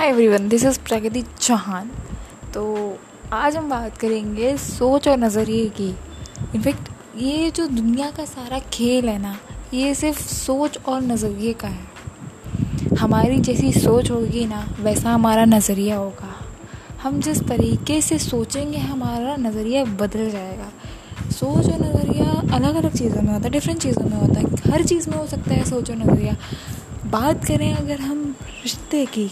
Hi everyone this is Pragati Chauhan तो आज हम बात करेंगे सोच और नज़रिए की। इनफैक्ट ये जो दुनिया का सारा खेल है ना, ये सिर्फ़ सोच और नज़रिए का है। हमारी जैसी सोच होगी ना, वैसा हमारा नज़रिया होगा। हम जिस तरीके से सोचेंगे, हमारा नज़रिया बदल जाएगा। सोच और नज़रिया अलग अलग चीज़ों में होता है डिफरेंट चीज़ों में होता है। हर चीज़ में हो सकता है सोच और नज़रिया। बात करें अगर हम रिश्ते की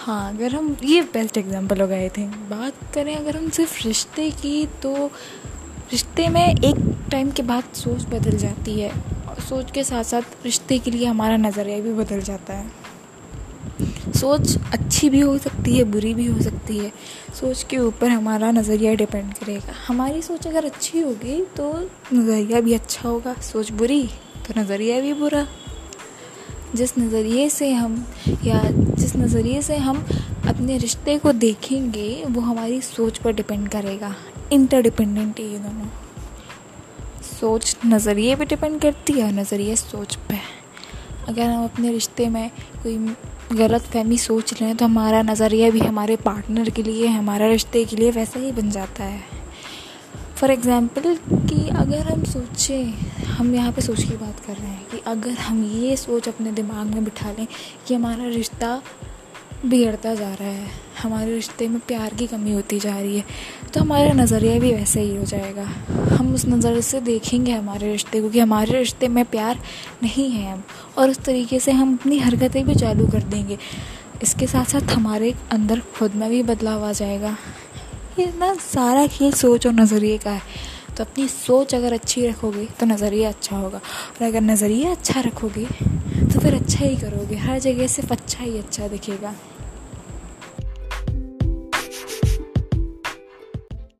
हाँ अगर हम, ये बेस्ट एग्जांपल हो गए थे बात करें, अगर हम सिर्फ़ रिश्ते की तो रिश्ते में एक टाइम के बाद सोच बदल जाती है। और सोच के साथ साथ रिश्ते के लिए हमारा नज़रिया भी बदल जाता है। सोच अच्छी भी हो सकती है, बुरी भी हो सकती है। सोच के ऊपर हमारा नज़रिया डिपेंड करेगा। हमारी सोच अगर अच्छी होगी तो नज़रिया भी अच्छा होगा। सोच बुरी तो नज़रिया भी बुरा। जिस नज़रिए से हम, या जिस नज़रिए से हम अपने रिश्ते को देखेंगे, वो हमारी सोच पर डिपेंड करेगा। इंटरडिपेंडेंट है ये दोनों। सोच नज़रिए पे डिपेंड करती है और नज़रिए सोच पे। अगर हम अपने रिश्ते में कोई गलत फहमी सोच रहे हैं तो हमारा नज़रिया भी हमारे पार्टनर के लिए, हमारा रिश्ते के लिए वैसा ही बन जाता है। फॉर एग्ज़ाम्पल कि अगर हम सोचें, हम यहाँ पे सोच की बात कर रहे हैं कि अगर हम ये सोच अपने दिमाग में बिठा लें कि हमारा रिश्ता बिगड़ता जा रहा है, हमारे रिश्ते में प्यार की कमी होती जा रही है तो हमारा नज़रिया भी वैसे ही हो जाएगा। हम उस नज़र से देखेंगे हमारे रिश्ते को कि हमारे रिश्ते में प्यार नहीं है हम और उस तरीके से हम अपनी हरकतें भी चालू कर देंगे। इसके साथ साथ हमारे अंदर खुद में भी बदलाव आ जाएगा। ये ना सारा खेल सोच और नज़रिए का है। तो अपनी सोच अगर अच्छी रखोगे तो नज़रिया अच्छा होगा। और अगर नज़रिया अच्छा रखोगे तो फिर अच्छा ही करोगे। हर जगह सिर्फ़ अच्छा ही अच्छा दिखेगा।